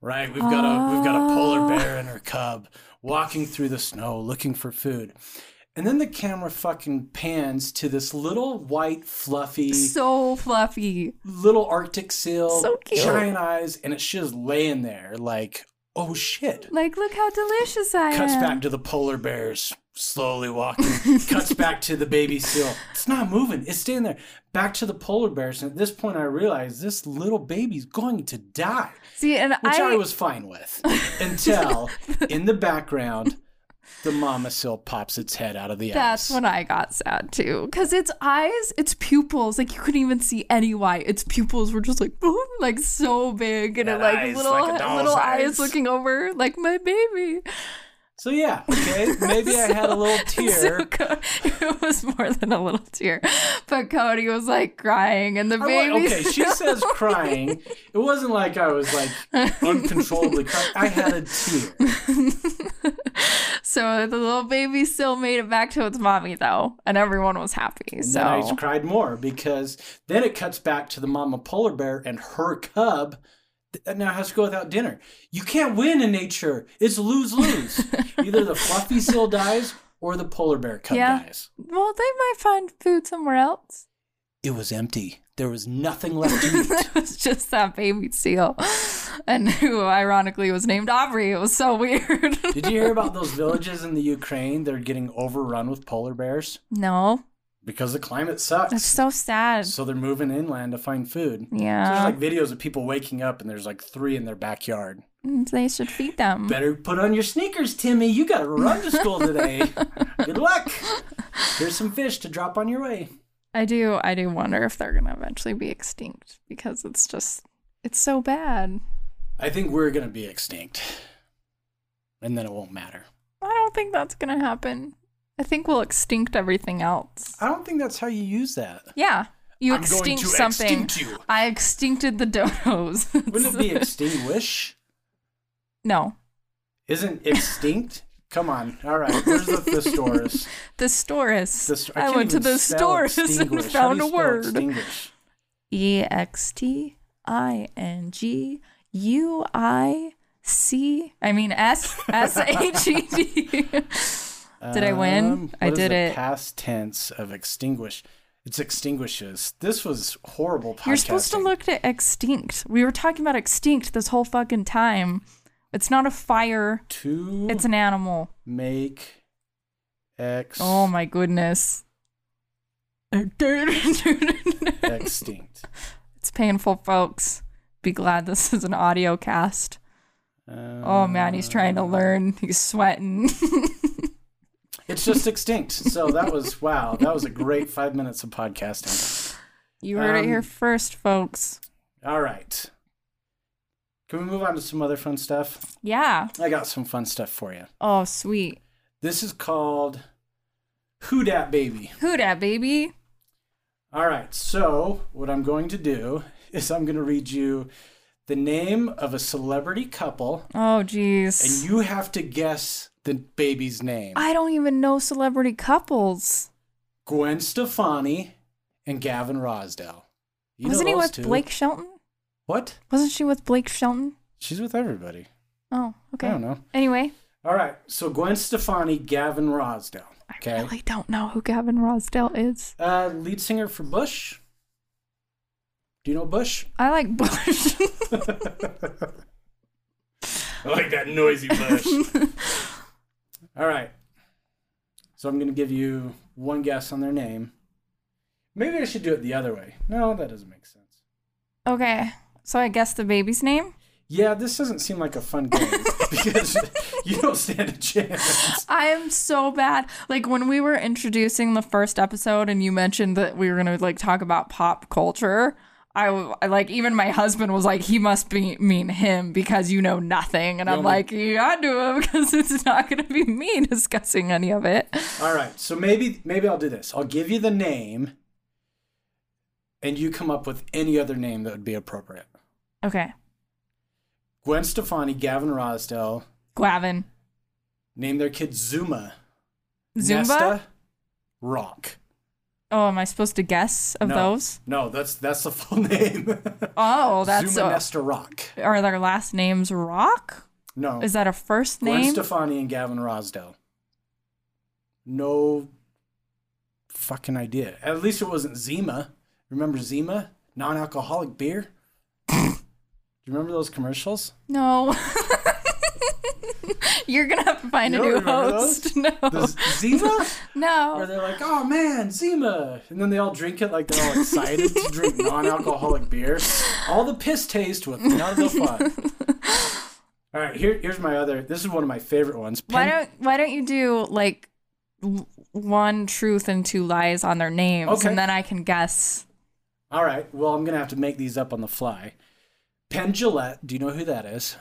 right? We've got a we've got a polar ah. bear and her cub walking through the snow looking for food. And then the camera fucking pans to this little white, fluffy, so fluffy little Arctic seal, So cute. giant eyes, and it's just laying there like, oh shit. like look how delicious i Cuts am back to the polar bears slowly walking. Cuts back to the baby seal. It's not moving. It's staying there. Back to the polar bears. And at this point, I realize this little baby's going to die, see and which I, i was fine with until [LAUGHS] in the background, the mama seal pops its head out of the That's ice. when I got sad too. Because its eyes, its pupils, like you couldn't even see any white. Its pupils were just like, boom, [LAUGHS] like so big. And That it like eye's little, like little eyes. eyes. looking over, like my baby. So yeah, okay, [LAUGHS] maybe I had a little tear. So [LAUGHS] Co- it was more than a little tear. But Cody was like crying, and the baby. okay, she says crying. It wasn't like I was like uncontrollably crying. I had a tear. [LAUGHS] so the little baby still made it back to its mommy, though. And everyone was happy. And so. I cried more because then it cuts back to the mama polar bear and her cub Uh, now has to go without dinner. You can't win in nature. It's lose lose. [LAUGHS] Either the fluffy seal dies or the polar bear cub Yeah. dies. well, they might find food somewhere else. It was empty. There was nothing left to [LAUGHS] eat. it was just that baby seal, and who ironically was named Aubrey. It was so weird. Did you hear about [LAUGHS] those villages in the Ukraine that are getting overrun with polar bears? no, Because the climate sucks. that's so sad. so they're moving inland to find food. Yeah. So there's like videos of people waking up and there's like three in their backyard. Mm, they should feed them. Better put on your sneakers, Timmy. You got to run to school today. [LAUGHS] Good luck. Here's some fish to drop on your way. I do. I do wonder if they're gonna eventually be extinct because it's just it's so bad. I think we're going to be extinct. And then it won't matter. I don't think that's gonna happen. I think we'll extinct everything else. I don't think that's how you use that. Yeah, you I'm going extinct to something. extinct you. I extincted the dodos. Wouldn't it be [LAUGHS] extinguish? no, Isn't extinct? Come on. All right. Where's the thesaurus? [LAUGHS] Thesaurus. Thest- I can't went to the spell thesaurus and extinguish. How do found a word. Extinguish? E X T I N G U I C. I mean S S H E D. [LAUGHS] Did I win? Um, I did it. Past tense of extinguish. It's extinguishes. This was horrible podcasting. You're supposed to look at extinct. We were talking about extinct this whole fucking time. It's not a fire. to It's an animal. make X. Oh my goodness. [LAUGHS] Extinct. it's painful, folks. Be glad this is an audio cast. Uh, Oh man, he's trying to learn. He's sweating. [LAUGHS] It's just extinct. So that was wow. That was a great five minutes of podcasting. you heard it here Um, first, folks. All right. Can we move on to some other fun stuff? Yeah. I got some fun stuff for you. Oh, sweet. This is called Who Dat Baby. Who dat, baby? All right. So what I'm going to do is I'm going to read you the name of a celebrity couple, Oh, geez. and you have to guess the baby's name. I don't even know celebrity couples. Gwen Stefani and Gavin Rossdale. You know Wasn't he with two. Blake Shelton? What? Wasn't she with Blake Shelton? She's with everybody. Oh, okay. I don't know. Anyway, All right. So Gwen Stefani, Gavin Rossdale. I really don't know who Gavin Rossdale is. Uh, lead singer for Bush. Do you know Bush? [LAUGHS] I like Bush. [LAUGHS] I like that noisy Bush. [LAUGHS] All right. So I'm going to give you one guess on their name. Maybe I should do it the other way. No, that doesn't make sense. okay, so I guess the baby's name? Yeah, this doesn't seem like a fun game [LAUGHS] because you don't stand a chance. I am so bad. Like when we were introducing the first episode and you mentioned that we were going to like talk about pop culture, I, I, like even my husband was like he must be mean him because you know nothing and The I'm like you got to him because it's not going to be me [LAUGHS] discussing any of it. All right. So maybe maybe I'll do this. I'll give you the name and you come up with any other name that would be appropriate. Okay. Gwen Stefani, Gavin Rossdale, Gavin. name their kid Zuma. Zumba? Nesta Rock. Oh, am I supposed to guess of No. those? No, that's that's the full [LAUGHS] name. Oh, that's uh, Rock. are their last names Rock? No. Is that a first Gwen name? Stefani and Gavin Rossdale. No fucking idea. At least it wasn't Zima. Remember Zima? Non-alcoholic beer? [LAUGHS] Do you remember those commercials? No. [LAUGHS] [LAUGHS] You're gonna have to find You a new host. [LAUGHS] The No. Zima? [LAUGHS] no. Where No. they're like, oh man, Zima. And then they all drink it like they're all excited to drink non alcoholic beer. All the piss taste with none of the fun. All right, here, here's my other. This is one of my favorite ones. Why don't Why don't you do like one truth and two lies on their names, Okay. and then I can guess. All right, well, I'm to have to make these up on the fly. Penn Jillette, do you know who that is?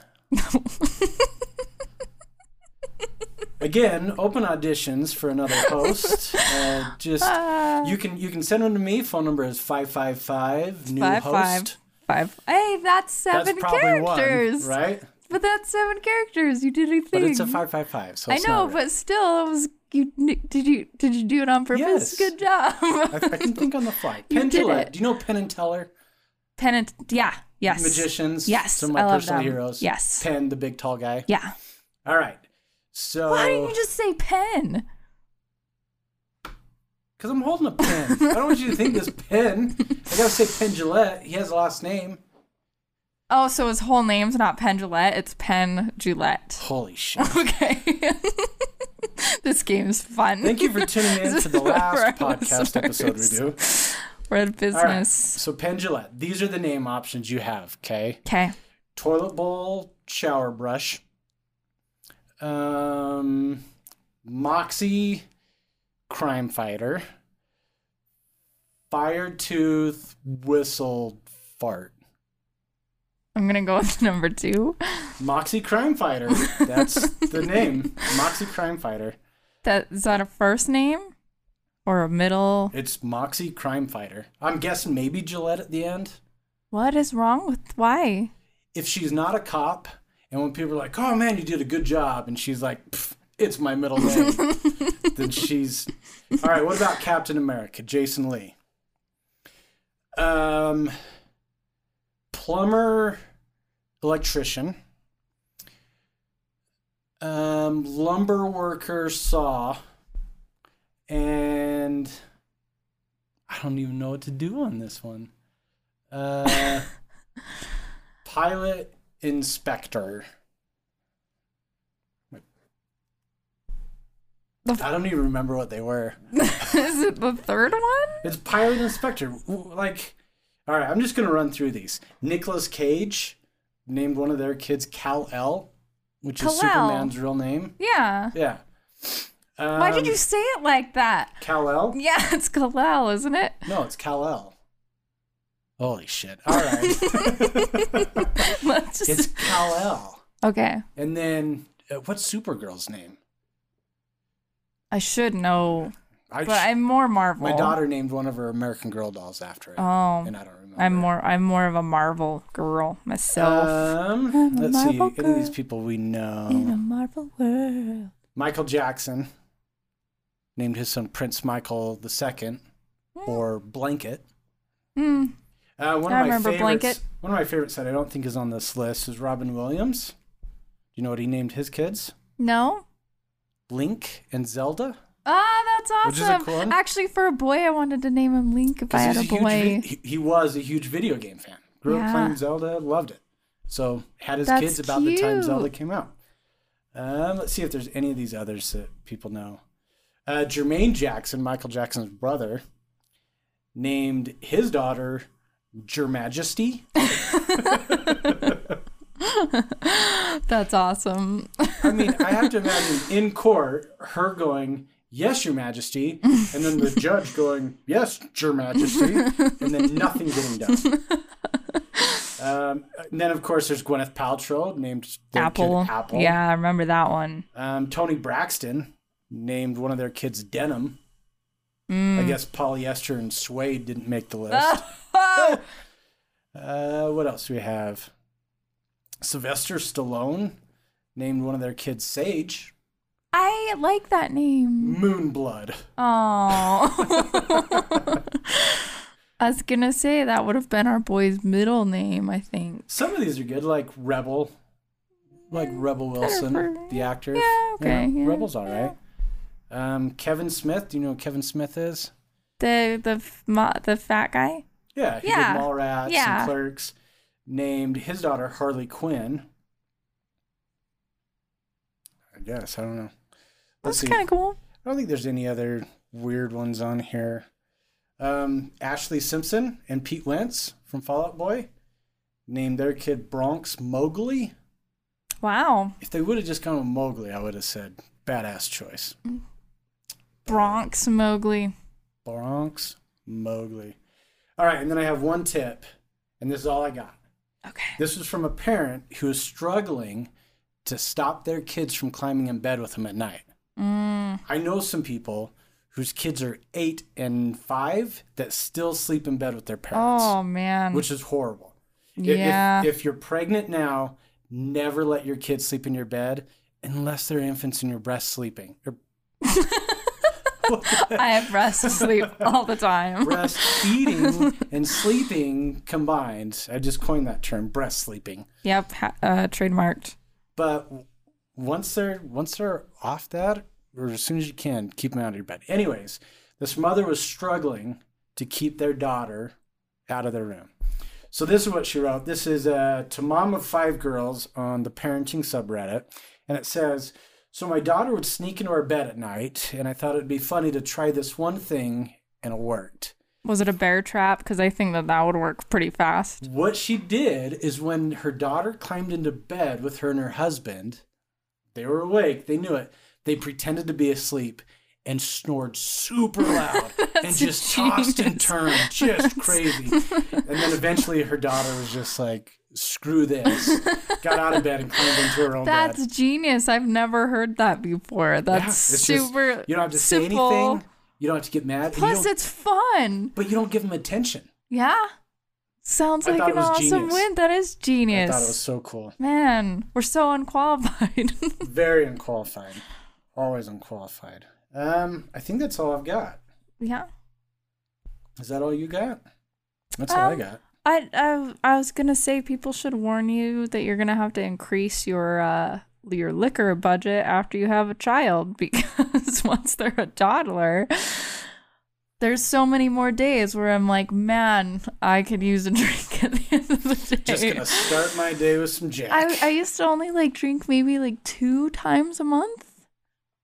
Again, open auditions for another [LAUGHS] host. Uh, just Uh, you can you can send them to me. Phone number is five five five. New Five, host. five. Five. Hey, that's seven That's probably characters. one, right? But that's seven characters. You did a thing. But it's a five five five. So I know, right. but still, it was. You did you did you do it on purpose? Yes. Good job. I, I can think on the fly. [LAUGHS] Penn Jillette. Do you know Penn and Teller? Penn and yeah, yes, Magicians. Yes, Some of my personal them. heroes. Yes. Penn, the big tall guy. Yeah. All right. So. Why didn't you just say pen? Because I'm holding a pen. I don't want you to think this pen. I gotta say Penn Jillette. He has a last name. Oh, so his whole name's not Penn Jillette. It's Pen Jillette. Holy [LAUGHS] shit. Okay. [LAUGHS] this game's fun. Thank you for tuning in [LAUGHS] to the last podcast episode we do. We're in right. business. So Penn Jillette. These are the name options you have. Okay. Okay. Toilet bowl, shower brush. Um, Moxie, crime fighter. Fire tooth, whistle, fart. I'm gonna go with [LAUGHS] number two. Moxie Crime Fighter. That's the [LAUGHS] name. Moxie Crime Fighter. That is that a first name or a middle? It's Moxie Crime Fighter. I'm guessing maybe Jillette at the end. What is wrong with why? If she's not a cop, and when people are like, "Oh man, you did a good job," and she's like, "It's my middle name," [LAUGHS] then she's all right. What about Captain America, Jason Lee? Um, plumber, electrician. Um, lumber worker, saw, and I don't even know what to do on this one. Uh, [LAUGHS] pilot, inspector. I don't even remember what they were. [LAUGHS] Is it the third one? It's Pilot Inspector. Like, all right, I'm just gonna run through these. Nicolas Cage named one of their kids Cal El, which is Kal-El. Superman's real name. Yeah. Yeah. Um, Why did you say it like that? Cal El? Yeah, [LAUGHS] it's Kalel, isn't it? No, it's Cal El. Holy shit! All right, [LAUGHS] just... it's Cal El. Okay. And then uh, what's Supergirl's name? I should know, I but I'm more Marvel. my daughter named one of her American Girl dolls after it, Oh, and I don't remember. I'm more. I'm more of a Marvel girl myself. Um, let's see. Marvel Any of these people we know? in know. a Marvel world. Michael Jackson named his son Prince Michael II or Blanket. Hmm. Uh, one I of my favorites, Blanket. One of my favorites that I don't think is on this list is Robin Williams. Do you know what he named his kids? No. Link and Zelda. Ah, that's Which is a awesome. cool one. Actually, for a boy, I wanted to name him Link if I had a huge boy. vi- he, was a huge video game fan. Grew up playing Zelda, loved it. So had his That's kids about the time. Zelda came out. Um, let's see if there's any of these others that people know. Uh, Jermaine Jackson, Michael Jackson's brother, named his daughter Jermajesty. [LAUGHS] That's awesome. I mean, I have to imagine in court her going, "Yes, Your Majesty," and then the judge going, "Yes, Your Majesty," and then nothing getting done. Um, and then, of course, there's Gwyneth Paltrow, named Apple. Apple. Yeah, I remember that one. Um, Toni Braxton named one of their kids Denim. I Mm. guess polyester and suede didn't make the list. [LAUGHS] uh, what else do we have? Sylvester Stallone named one of their kids Sage. I like that name. Moonblood. Oh. [LAUGHS] I was gonna say that would have been our boy's middle name, I think. Some of these are good, like Rebel, like Rebel Wilson, the actor. yeah, okay, yeah, Rebel's all right. Um, Kevin Smith. Do you know who Kevin Smith is? The the the fat guy. Yeah, he Yeah, did Mallrats yeah. and Clerks. Named his daughter Harley Quinn. I guess I don't know. Let's That's kind of cool. I don't think there's any other weird ones on here. Um, Ashlee Simpson and Pete Wentz from Fall Out Boy named their kid Bronx Mowgli. Wow, If they would have just gone with Mowgli, I would have said badass choice. Bronx Mowgli. Bronx Mowgli. All right, and then I have one tip, and this is all I got. Okay. This was from a parent who is struggling to stop their kids from climbing in bed with them at night. Mm, I know some people whose kids are eight and five that still sleep in bed with their parents, oh man. which is horrible. If- if- yeah. If, you're pregnant now, never let your kids sleep in your bed unless they're infants in your breast sleeping. [LAUGHS] [LAUGHS] I have rest sleep all the time. breastfeeding and sleeping combined. I just coined that term, breast sleeping. Yep. Ha- uh, trademarked. But once they're once they're off that, or as soon as you can, keep them out of your bed. Anyways, this mother was struggling to keep their daughter out of their room. So this is what she wrote. This is uh, to mom of five girls on the parenting subreddit, and it says, "So my daughter would sneak into our bed at night, and I thought it'd be funny to try this one thing, and it worked." Was it a bear trap? Because I think that that would work pretty fast. What she did is when her daughter climbed into bed with her and her husband, they were awake, they knew it. They pretended to be asleep and snored super loud [LAUGHS] and just tossed and turned, just crazy. [LAUGHS] And then eventually her daughter was just like, screw this. Got out of bed and climbed into her own That's bed. That's genius. I've never heard that before. That's Yeah, it's just- super. you don't have to say simple. anything. You don't have to get mad. Plus, it's fun. but you don't give them attention. Yeah. Sounds I like an awesome genius. win. That is genius. I thought it was so cool. Man, we're so unqualified. [LAUGHS] Very unqualified. Always unqualified. Um, I think that's all I've got. yeah. Is that all you got? That's all I Um, got. I, I I was gonna say people should warn you that you're gonna have to increase your uh your liquor budget after you have a child [LAUGHS] because once they're a toddler, there's so many more days where I'm like, man, I could use a [LAUGHS] drink at the end of the day. Just gonna start my day with some Jack. I I used to only like drink maybe like two times a month.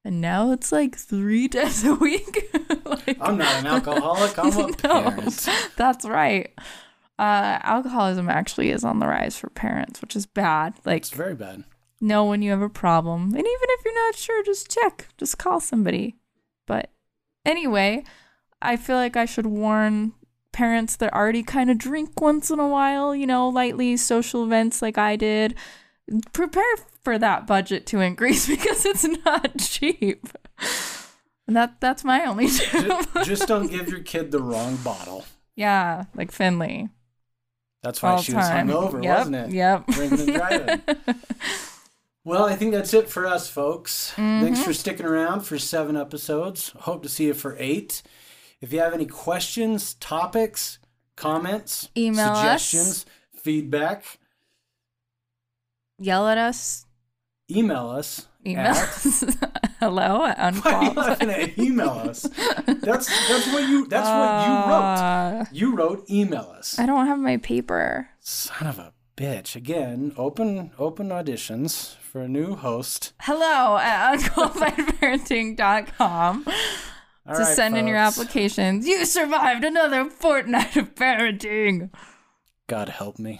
And now it's like three [LAUGHS] times a week. [LAUGHS] like, I'm not an alcoholic. I'm [LAUGHS] a No. parent. That's right. Uh, alcoholism actually is on the rise for parents, which is bad. Like, It's very bad. know when you have a problem. And even if you're not sure, just check, just call somebody. But anyway, I feel like I should warn parents that already kind of drink once in a while, you know, lightly social events like I did. Prepare for that budget to increase [LAUGHS] because it's not cheap. And that that's my only tip. Just, just don't give your kid the wrong bottle. yeah, like Finley. That's why all she was time. hungover, yep, wasn't it? Yep. Drinking and driving. Well, I think that's it for us, folks. Thanks Mm-hmm. for sticking around for seven episodes. Hope to see you for eight. If you have any questions, topics, comments, Email us. suggestions, feedback, Yell at us. email us. Email us. [LAUGHS] Hello at Why are you unqualified. laughing email us? That's that's what you that's what you wrote. Uh, You wrote email us. I don't have my paper. Son of a bitch. Again, open open auditions for a new host. Hello at unqualifiedparenting.com [LAUGHS] All to right, send in your applications. You survived another fortnight of parenting. God help me.